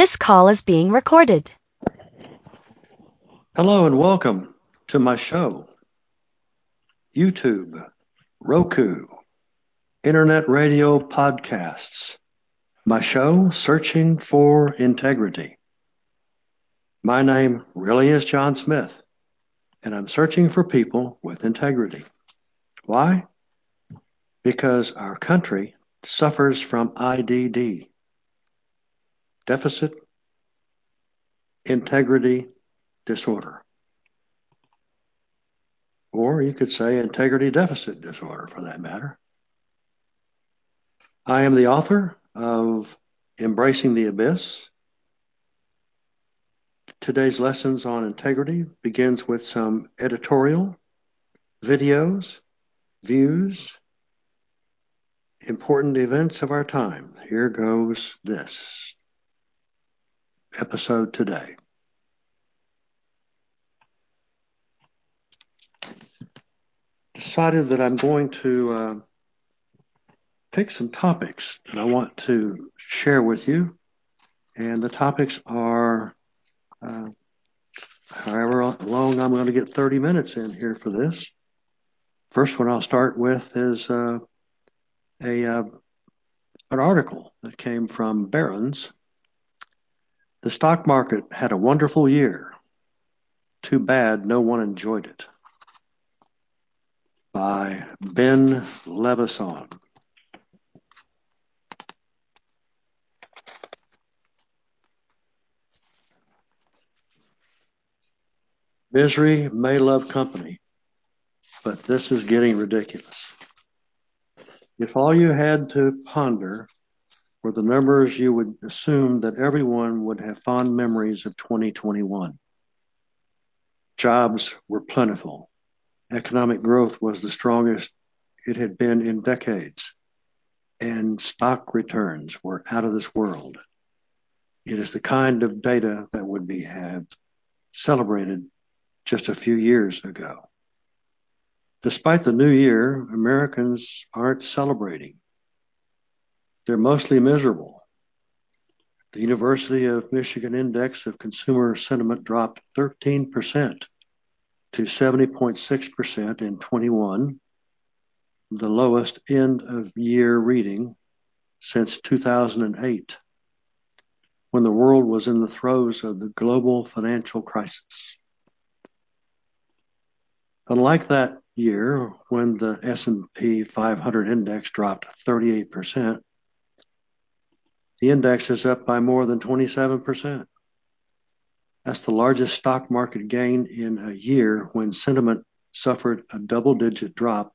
This call is being recorded. Hello and welcome to my show. YouTube, Roku, internet radio podcasts. My show, Searching for Integrity. My name really is John Smith, and I'm searching for people with integrity. Why? Because our country suffers from IDD, deficit integrity disorder. Or you could say integrity deficit disorder for that matter. I am the author of Embracing the Abyss. Today's lessons on integrity begins with some editorial, videos, views, important events of our time. Here goes this episode today. Decided that I'm going to uh, pick some topics that I want to share with you. And the topics are uh, however long I'm going to get 30 minutes in here for this. First one I'll start with is uh, a uh, an article that came from Barron's. The stock market had a wonderful year. Too bad no one enjoyed it. By Ben Levisohn. Misery may love company, but this is getting ridiculous. If all you had to ponder were the numbers, you would assume that everyone would have fond memories of 2021. Jobs were plentiful. Economic growth was the strongest it had been in decades, and stock returns were out of this world. It is the kind of data that would be had celebrated just a few years ago. Despite the new year, Americans aren't celebrating. They're mostly miserable. The University of Michigan Index of Consumer Sentiment dropped 13% to 70.6% in 21, the lowest end of year reading since 2008, when the world was in the throes of the global financial crisis. Unlike that year when the S&P 500 index dropped 38%, the index is up by more than 27%. That's the largest stock market gain in a year when sentiment suffered a double-digit drop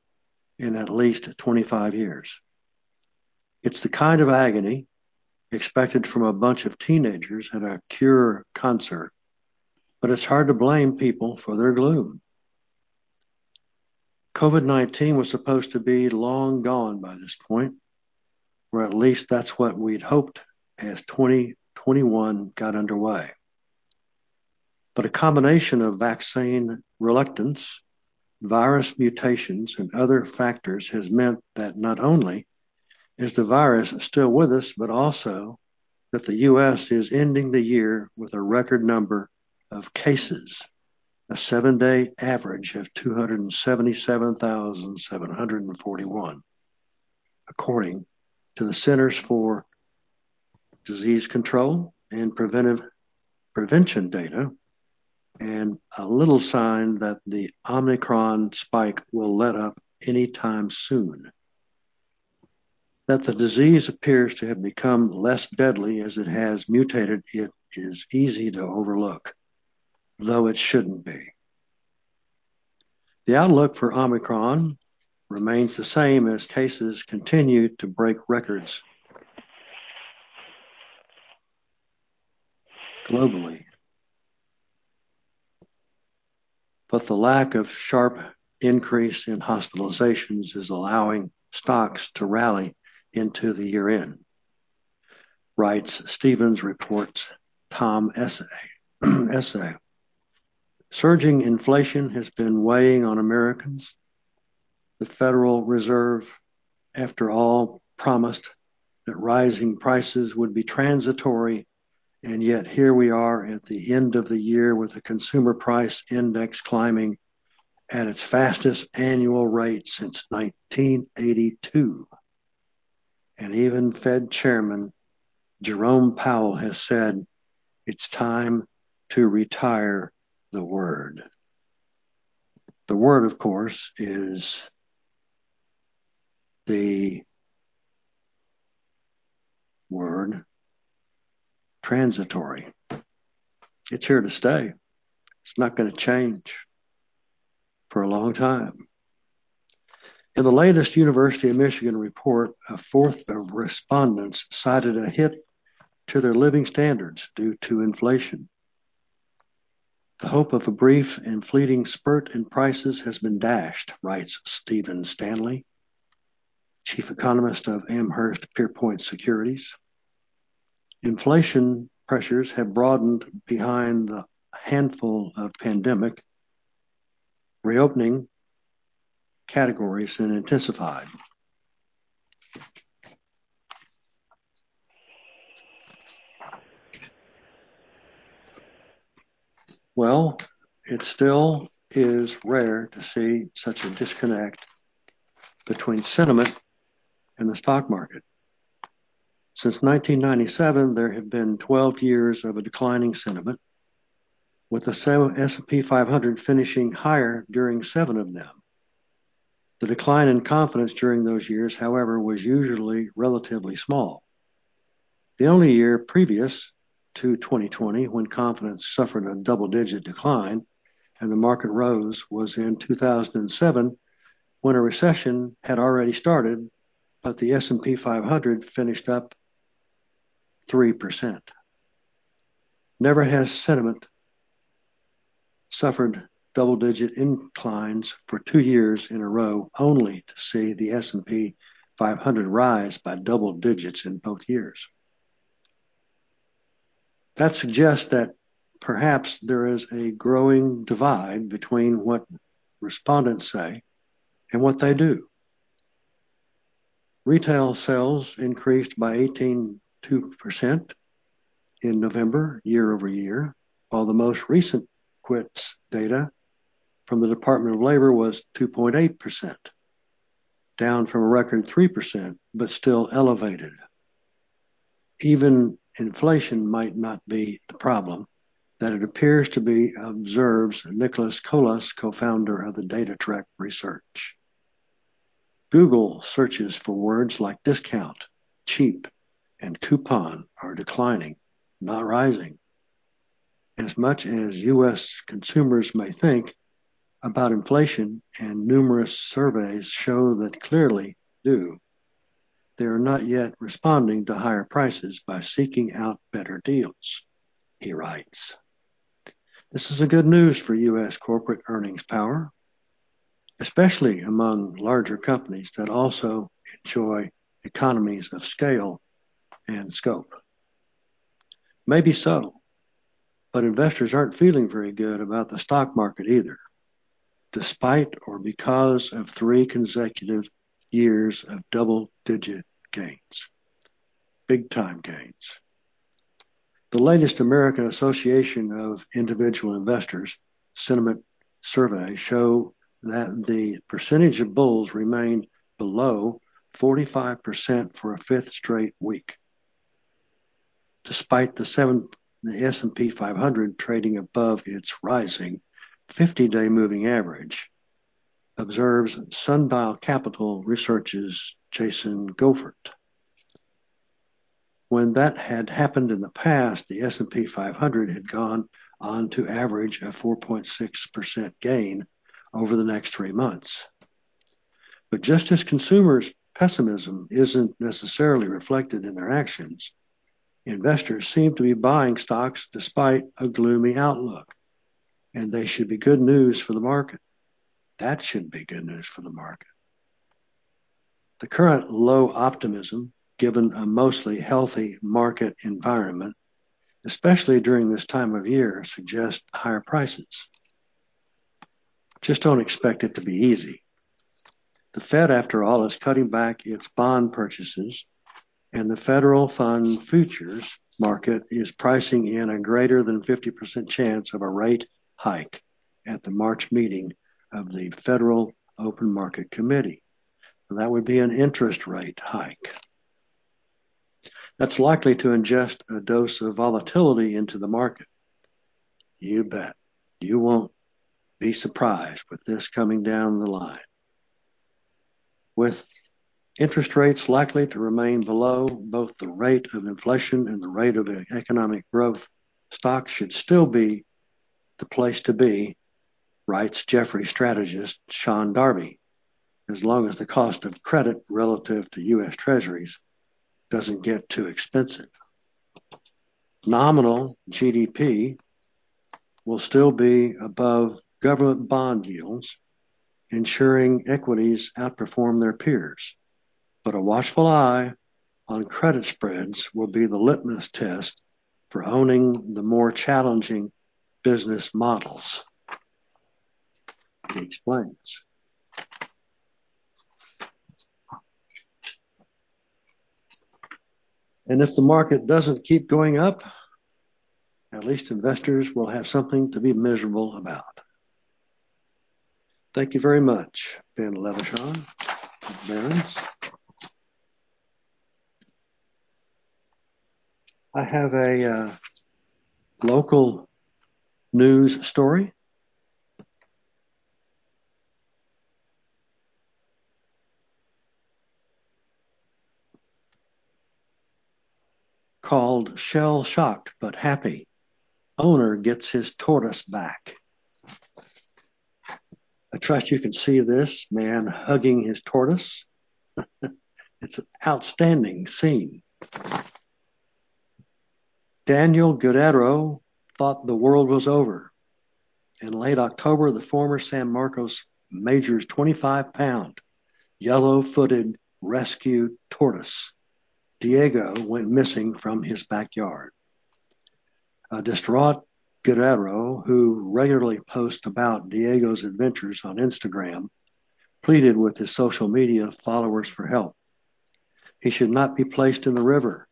in at least 25 years. It's the kind of agony expected from a bunch of teenagers at a Cure concert, but it's hard to blame people for their gloom. COVID-19 was supposed to be long gone by this point, or at least that's what we'd hoped as 2021 got underway. But a combination of vaccine reluctance, virus mutations, and other factors has meant that not only is the virus still with us, but also that the U.S. is ending the year with a record number of cases a seven-day average of 277,741, according to the Centers for Disease Control and Preventive Prevention data, and a little sign that the Omicron spike will let up anytime soon. That the disease appears to have become less deadly as it has mutated, it is easy to overlook though it shouldn't be. The outlook for Omicron remains the same as cases continue to break records globally. But the lack of sharp increase in hospitalizations is allowing stocks to rally into the year end, writes Sevens Report's Tom Essaye. essay. Surging inflation has been weighing on Americans. The Federal Reserve, after all, promised that rising prices would be transitory And yet here we are at the end of the year with the consumer price index climbing at its fastest annual rate since 1982. And even Fed Chairman Jerome Powell has said it's time to retire the word. The word, of course, is the word transitory. It's here to stay. It's not going to change for a long time. In the latest University of Michigan report, a fourth of respondents cited a hit to their living standards due to inflation. The hope of a brief and fleeting spurt in prices has been dashed, writes Stephen Stanley, chief economist of Amherst Pierpont Securities. Inflation pressures have broadened behind the handful of pandemic reopening categories and intensified. Well, it still is rare to see such a disconnect between sentiment and the stock market. Since 1997, there have been 12 years of a declining sentiment, with the S&P 500 finishing higher during seven of them. The decline in confidence during those years, however, was usually relatively small. The only year previous to 2020 when confidence suffered a double-digit decline and the market rose was in 2007 when a recession had already started, but the S&P 500 finished up 3%. Never has sentiment suffered double-digit inclines for two years in a row, only to see the S&P 500 rise by double digits in both years. That suggests that perhaps there is a growing divide between what respondents say and what they do. Retail sales increased by 18.2% in November year-over-year, while the most recent quits data from the Department of Labor was 2.8%, down from a record 3%, but still elevated. Even inflation might not be the problem that it appears to be, observes Nicholas Colas, co-founder of the DataTrek Research. Google searches for words like discount, cheap, and coupon are declining, not rising. As much as U.S. consumers may think about inflation, and numerous surveys show that clearly do, they are not yet responding to higher prices by seeking out better deals, he writes. This is a good news for U.S. corporate earnings power, especially among larger companies that also enjoy economies of scale and scope. Maybe so, but investors aren't feeling very good about the stock market either, despite or because of three consecutive years of double-digit gains, big-time gains. The latest American Association of Individual Investors sentiment survey show that the percentage of bulls remained below 45% for a fifth straight week, despite the S&P 500 trading above its rising 50-day moving average observes Sundial Capital Research's Jason Goepfert. When that had happened in the past, the S&P 500 had gone on to average a 4.6% gain over the next three months. But just as consumers' pessimism isn't necessarily reflected in their actions, investors seem to be buying stocks despite a gloomy outlook, and they should be good news for the market. That should be good news for the market. The current low optimism, given a mostly healthy market environment, especially during this time of year, suggests higher prices. Just don't expect it to be easy. The Fed, after all, is cutting back its bond purchases, and the federal fund futures market is pricing in a greater than 50% chance of a rate hike at the March meeting of the Federal Open Market Committee. That would be an interest rate hike. That's likely to ingest a dose of volatility into the market. You bet. You won't be surprised with this coming down the line. With interest rates likely to remain below both the rate of inflation and the rate of economic growth, stocks should still be the place to be, writes Jefferies strategist Sean Darby, as long as the cost of credit relative to U.S. Treasuries doesn't get too expensive. Nominal GDP will still be above government bond yields, ensuring equities outperform their peers. But a watchful eye on credit spreads will be the litmus test for owning the more challenging business models. He explains. And if the market doesn't keep going up, at least investors will have something to be miserable about. Thank you very much, Ben Levisohn Barron's. I have a uh, local news story. Called Shell Shocked but Happy. Owner gets his tortoise back. I trust you can see this man hugging his tortoise. it's an outstanding scene. Daniel Guerrero thought the world was over. In late October, the former San Marcos Major's 25 pound yellow footed rescue tortoise, Diego, went missing from his backyard. A distraught Guerrero, who regularly posts about Diego's adventures on Instagram, pleaded with his social media followers for help. He should not be placed in the river,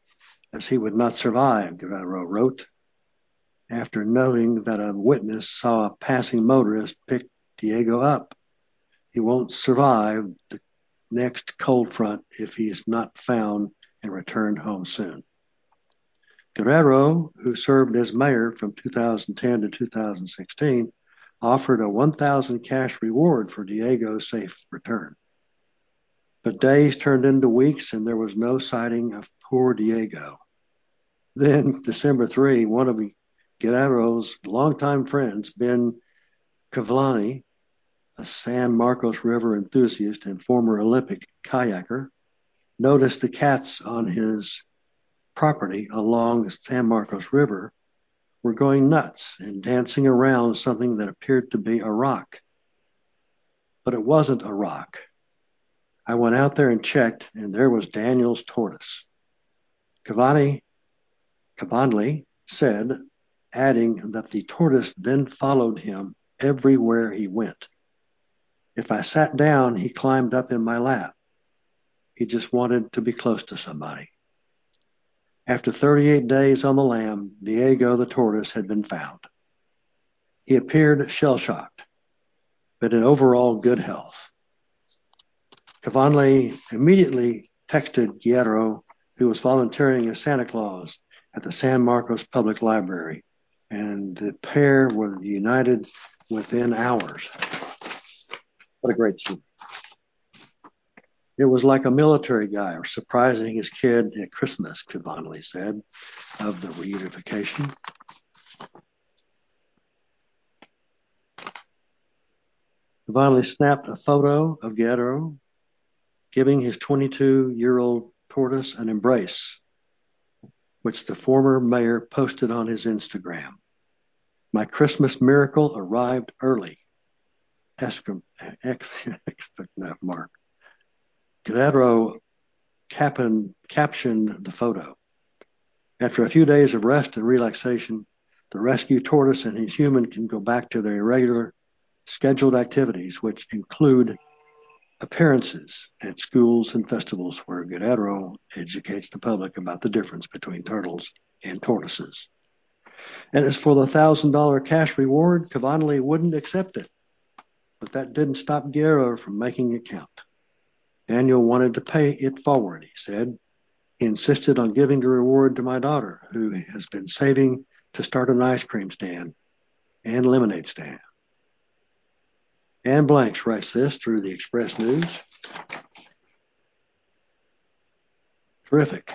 as he would not survive, Guerrero wrote, after noting that a witness saw a passing motorist pick Diego up. He won't survive the next cold front if he is not found and returned home soon. Guerrero, who served as mayor from 2010 to 2016, offered a 1,000 cash reward for Diego's safe return. But days turned into weeks and there was no sighting of poor Diego. Then, December 3, one of Guerrero's longtime friends, Ben Kvanli, a San Marcos River enthusiast and former Olympic kayaker, noticed the cats on his property along the San Marcos River were going nuts and dancing around something that appeared to be a rock. But it wasn't a rock. I went out there and checked, and there was Daniel's tortoise. Cavani Kabandli said, adding that the tortoise then followed him everywhere he went. If I sat down, he climbed up in my lap. He just wanted to be close to somebody. After 38 days on the lam, Diego the tortoise had been found. He appeared shell shocked, but in overall good health. Kvanli immediately texted Guerrero, who was volunteering as Santa Claus at the San Marcos Public Library, and the pair were united within hours. What a great scene. It was like a military guy surprising his kid at Christmas, Cavani said of the reunification. Cavani snapped a photo of Guerrero giving his 22 year old tortoise an embrace, which the former mayor posted on his Instagram. My Christmas miracle arrived early. That mark. Guerrero captioned the photo. After a few days of rest and relaxation, the rescue tortoise and his human can go back to their regular scheduled activities, which include appearances at schools and festivals where Guerrero educates the public about the difference between turtles and tortoises. And as for the $1,000 cash reward, Kvanli wouldn't accept it. But that didn't stop Guerra from making it count. Daniel wanted to pay it forward, he said. He insisted on giving the reward to my daughter, who has been saving to start an ice cream stand and lemonade stand. Anne Blanks writes this through the Express News. Terrific.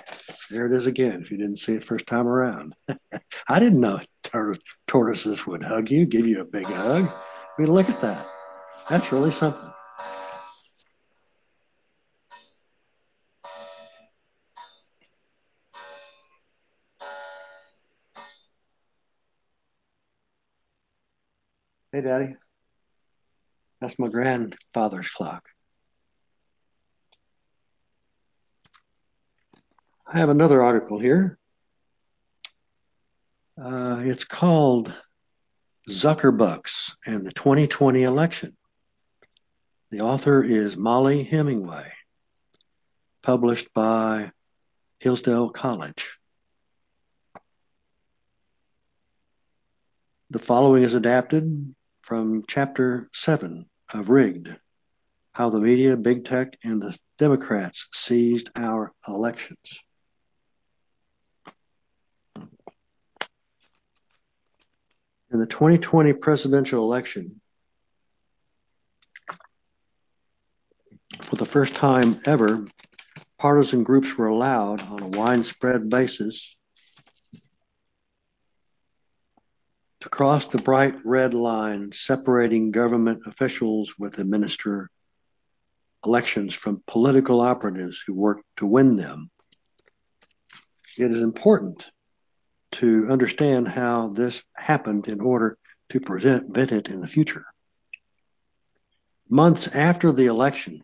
There it is again, if you didn't see it first time around. I didn't know tortoises would hug you, give you a big hug. I mean, look at that. That's really something. Hey, Daddy. That's my grandfather's clock. I have another article here. Uh, it's called Zuckerbucks and the 2020 Election. The author is Mollie Hemingway, published by Hillsdale College. The following is adapted from chapter 7 of Rigged How the Media, Big Tech, and the Democrats Seized Our Elections. In the 2020 presidential election, for the first time ever, partisan groups were allowed on a widespread basis to cross the bright red line separating government officials with administer elections from political operatives who work to win them. It is important to understand how this happened in order to prevent it in the future. Months after the election,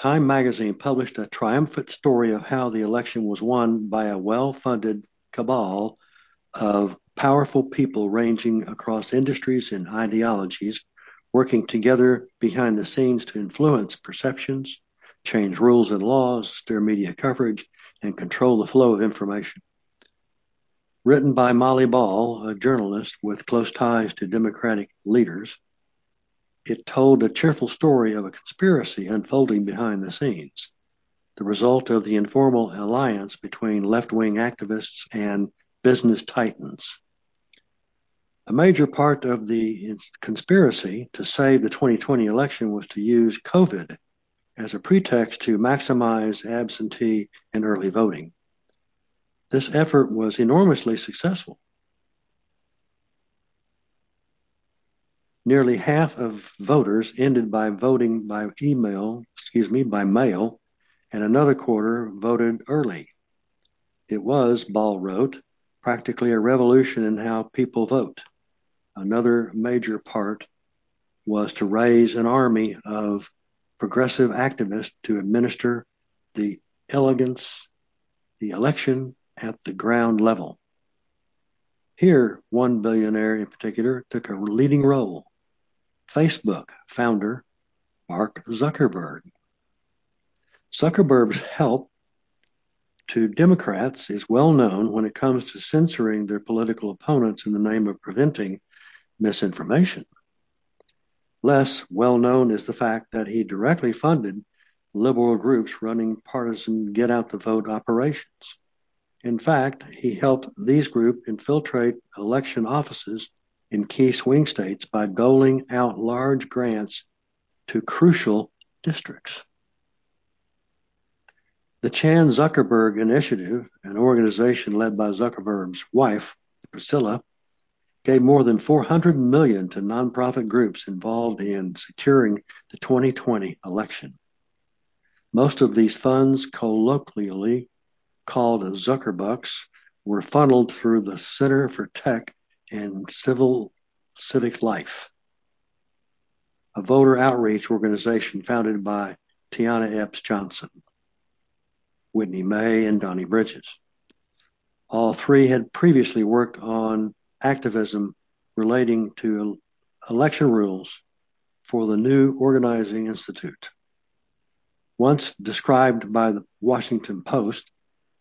Time magazine published a triumphant story of how the election was won by a well funded cabal of powerful people ranging across industries and ideologies, working together behind the scenes to influence perceptions, change rules and laws, steer media coverage, and control the flow of information. Written by Molly Ball, a journalist with close ties to Democratic leaders, it told a cheerful story of a conspiracy unfolding behind the scenes, the result of the informal alliance between left wing activists and business titans. A major part of the conspiracy to save the 2020 election was to use COVID as a pretext to maximize absentee and early voting. This effort was enormously successful. Nearly half of voters ended by voting by email, excuse me, by mail, and another quarter voted early. It was, Ball wrote, practically a revolution in how people vote. Another major part was to raise an army of progressive activists to administer the elegance, the election at the ground level. Here, one billionaire in particular took a leading role. Facebook founder Mark Zuckerberg. Zuckerberg's help to Democrats is well known when it comes to censoring their political opponents in the name of preventing misinformation. Less well known is the fact that he directly funded liberal groups running partisan get out the vote operations. In fact, he helped these groups infiltrate election offices in key swing states by doling out large grants to crucial districts. The Chan Zuckerberg Initiative, an organization led by Zuckerberg's wife, Priscilla, gave more than 400 million to nonprofit groups involved in securing the 2020 election. Most of these funds, colloquially called Zuckerbucks, were funneled through the Center for Tech and civil civic life, a voter outreach organization founded by Tiana Epps Johnson, Whitney May, and Donnie Bridges. All three had previously worked on activism relating to election rules for the new Organizing Institute. once described by the Washington Post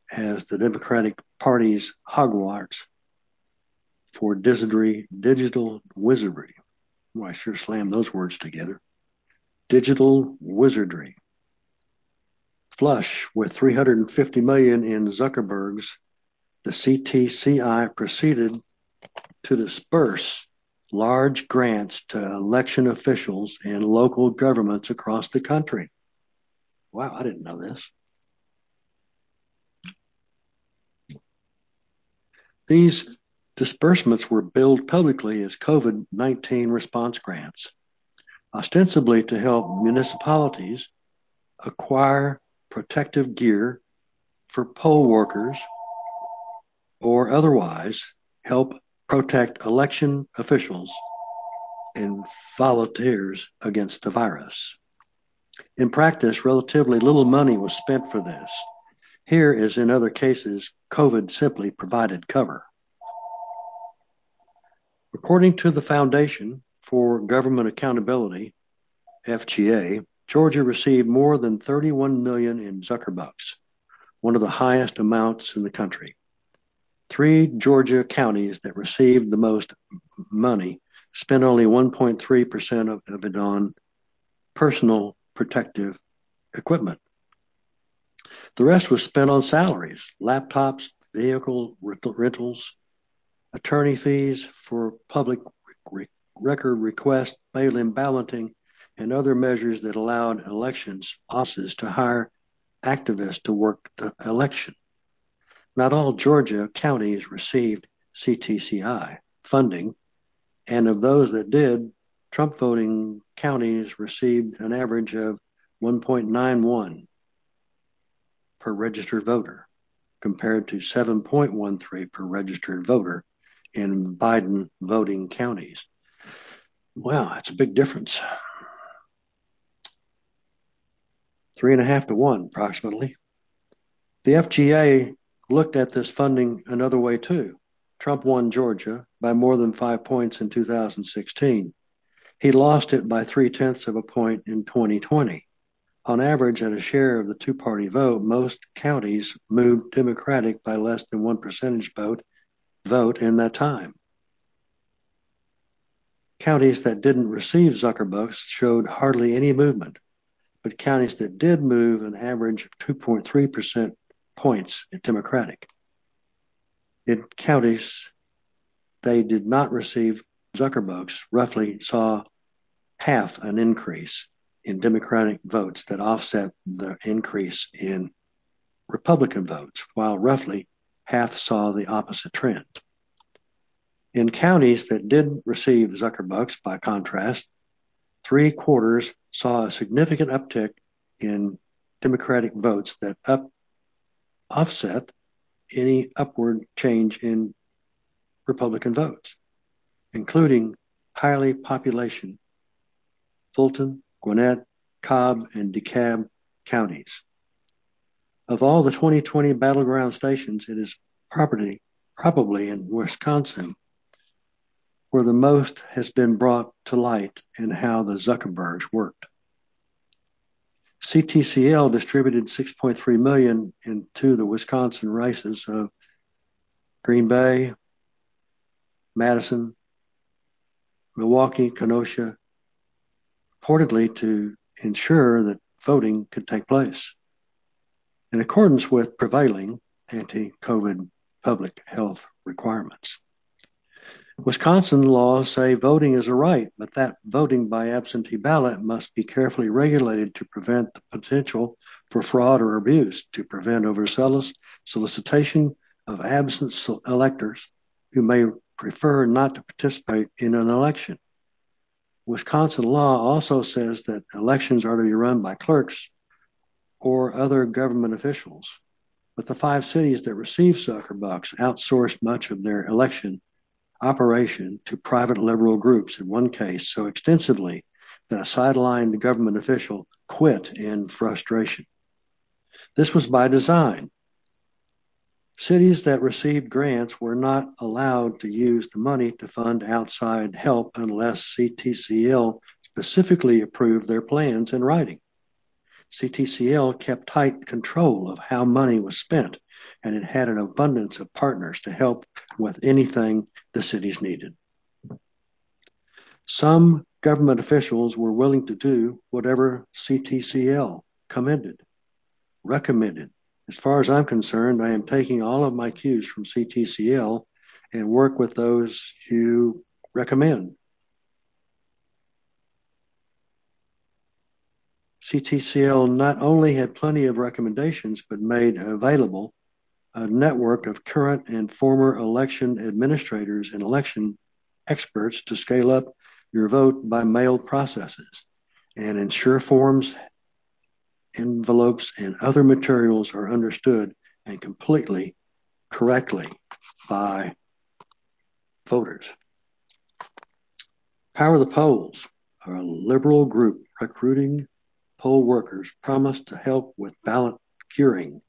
as the Democratic Party's Hogwarts for digital wizardry. Well, I sure slammed those words together. Digital wizardry. Flush with 350 million in Zuckerberg's, the CTCL proceeded to disperse large grants to election officials and local governments across the country. Wow, I didn't know this. These disbursements were billed publicly as COVID 19 response grants, ostensibly to help municipalities acquire protective gear for poll workers or otherwise help protect election officials and volunteers against the virus. In practice, relatively little money was spent for this. Here, as in other cases, COVID simply provided cover. According to the Foundation for Government Accountability, FGA, Georgia received more than 31 million in Zuckerbucks, one of the highest amounts in the country. Three Georgia counties that received the most money spent only 1.3% of, of it on personal protective equipment. The rest was spent on salaries, laptops, vehicle rentals, attorney fees for public record request, mail-in balloting, and other measures that allowed elections offices to hire activists to work the election. Not all Georgia counties received CTCL funding, and of those that did, Trump voting counties received an average of 1.91 per registered voter, compared to 7.13 per registered voter in Biden voting counties. Wow, that's a big difference. Three and a half to one, approximately. The FGA looked at this funding another way too. Trump won Georgia by more than five points in 2016. He lost it by three tenths of a point in 2020. On average, at a share of the two party vote, most counties moved Democratic by less than one percentage vote, vote in that time. Counties that didn't receive Zuckerbucks showed hardly any movement, but counties that did move an average of 2.3% points in Democratic. In counties they did not receive Zuckerbucks roughly saw half an increase in Democratic votes that offset the increase in Republican votes, while roughly half saw the opposite trend. In counties that did receive Zuckerbucks, by contrast, three quarters saw a significant uptick in Democratic votes that up offset any upward change in Republican votes, including highly population Fulton, Gwinnett, Cobb, and DeKalb counties. Of all the 2020 battleground stations, it is property, probably in Wisconsin where the most has been brought to light in how the Zuckerbergs worked. CTCL distributed 6.3 million into the Wisconsin races of Green Bay, Madison, Milwaukee, Kenosha, reportedly to ensure that voting could take place. In accordance with prevailing anti COVID public health requirements. Wisconsin laws say voting is a right, but that voting by absentee ballot must be carefully regulated to prevent the potential for fraud or abuse, to prevent overzealous solicitation of absent electors who may prefer not to participate in an election. Wisconsin law also says that elections are to be run by clerks or other government officials. But the five cities that received Zuckerbucks outsourced much of their election operation to private liberal groups in one case so extensively that a sidelined government official quit in frustration. This was by design. Cities that received grants were not allowed to use the money to fund outside help unless CTCL specifically approved their plans in writing. CTCL kept tight control of how money was spent, and it had an abundance of partners to help with anything the cities needed. Some government officials were willing to do whatever CTCL commended, recommended. As far as I'm concerned, I am taking all of my cues from CTCL and work with those who recommend. CTCL not only had plenty of recommendations, but made available a network of current and former election administrators and election experts to scale up your vote by mail processes and ensure forms, envelopes, and other materials are understood and completely correctly by voters. Power the Polls, a liberal group recruiting poll workers, promised to help with ballot curing.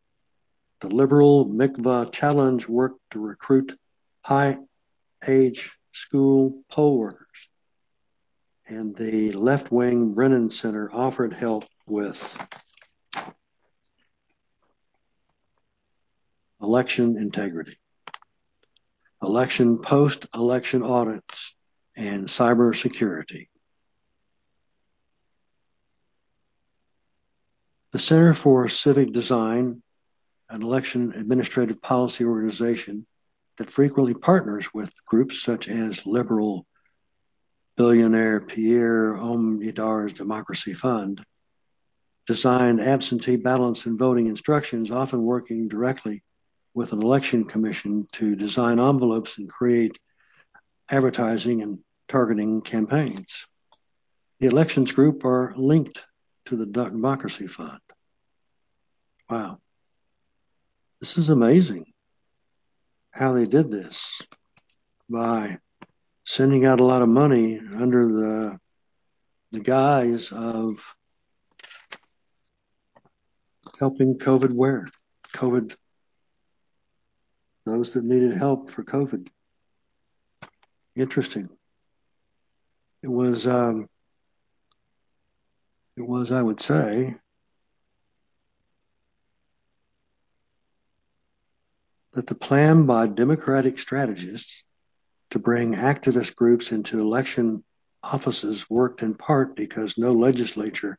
The liberal Mikva Challenge worked to recruit high age school poll workers. And the left wing Brennan Center offered help with election integrity, election post election audits, and cybersecurity. The Center for Civic Design, an election administrative policy organization that frequently partners with groups such as liberal billionaire Pierre Omidyar's Democracy Fund, designed absentee ballots and voting instructions, often working directly with an election commission to design envelopes and create advertising and targeting campaigns. The elections group are linked to the Democracy Fund. Wow. This is amazing how they did this by sending out a lot of money under the the guise of helping COVID where? COVID those that needed help for COVID. Interesting. It was um, it was, I would say, that the plan by Democratic strategists to bring activist groups into election offices worked in part because no legislature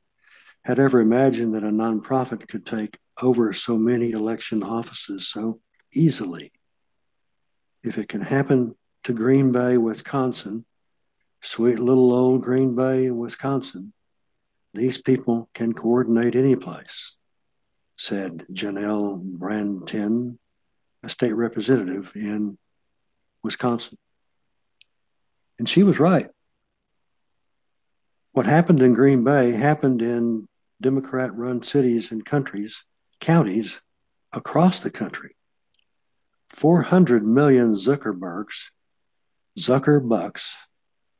had ever imagined that a nonprofit could take over so many election offices so easily. If it can happen to Green Bay, Wisconsin, sweet little old Green Bay, Wisconsin, these people can coordinate any place, said Janel Brandtjen, a state representative in Wisconsin. And she was right. What happened in Green Bay happened in Democrat run cities and countries, counties across the country. 400 million Zuckerbergs, Zuckerbucks,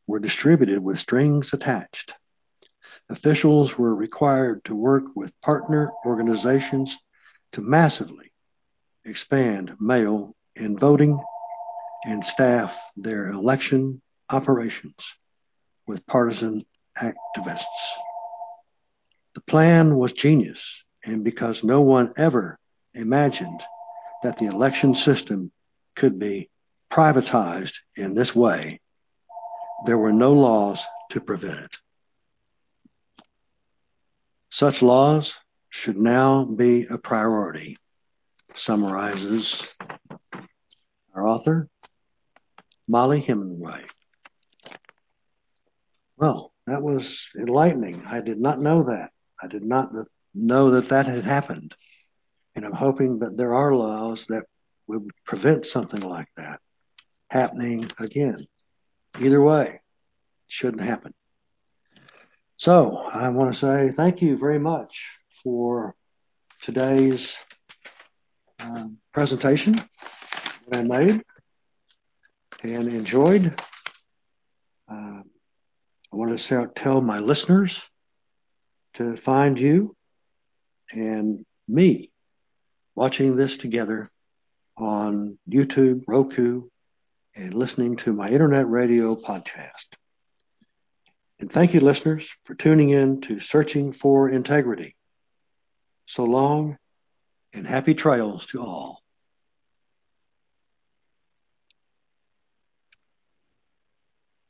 were distributed with strings attached. Officials were required to work with partner organizations to massively expand mail in voting and staff their election operations with partisan activists. The plan was genius, and because no one ever imagined that the election system could be privatized in this way, there were no laws to prevent it. Such laws should now be a priority, summarizes our author, Mollie Hemingway. Well, that was enlightening. I did not know that. I did not know that that had happened. And I'm hoping that there are laws that would prevent something like that happening again. Either way, it shouldn't happen. So I want to say thank you very much for today's um, presentation that I made and enjoyed. Uh, I want to tell my listeners to find you and me watching this together on YouTube, Roku, and listening to my internet radio podcast. And thank you, listeners, for tuning in to Searching for Integrity. So long and happy trails to all.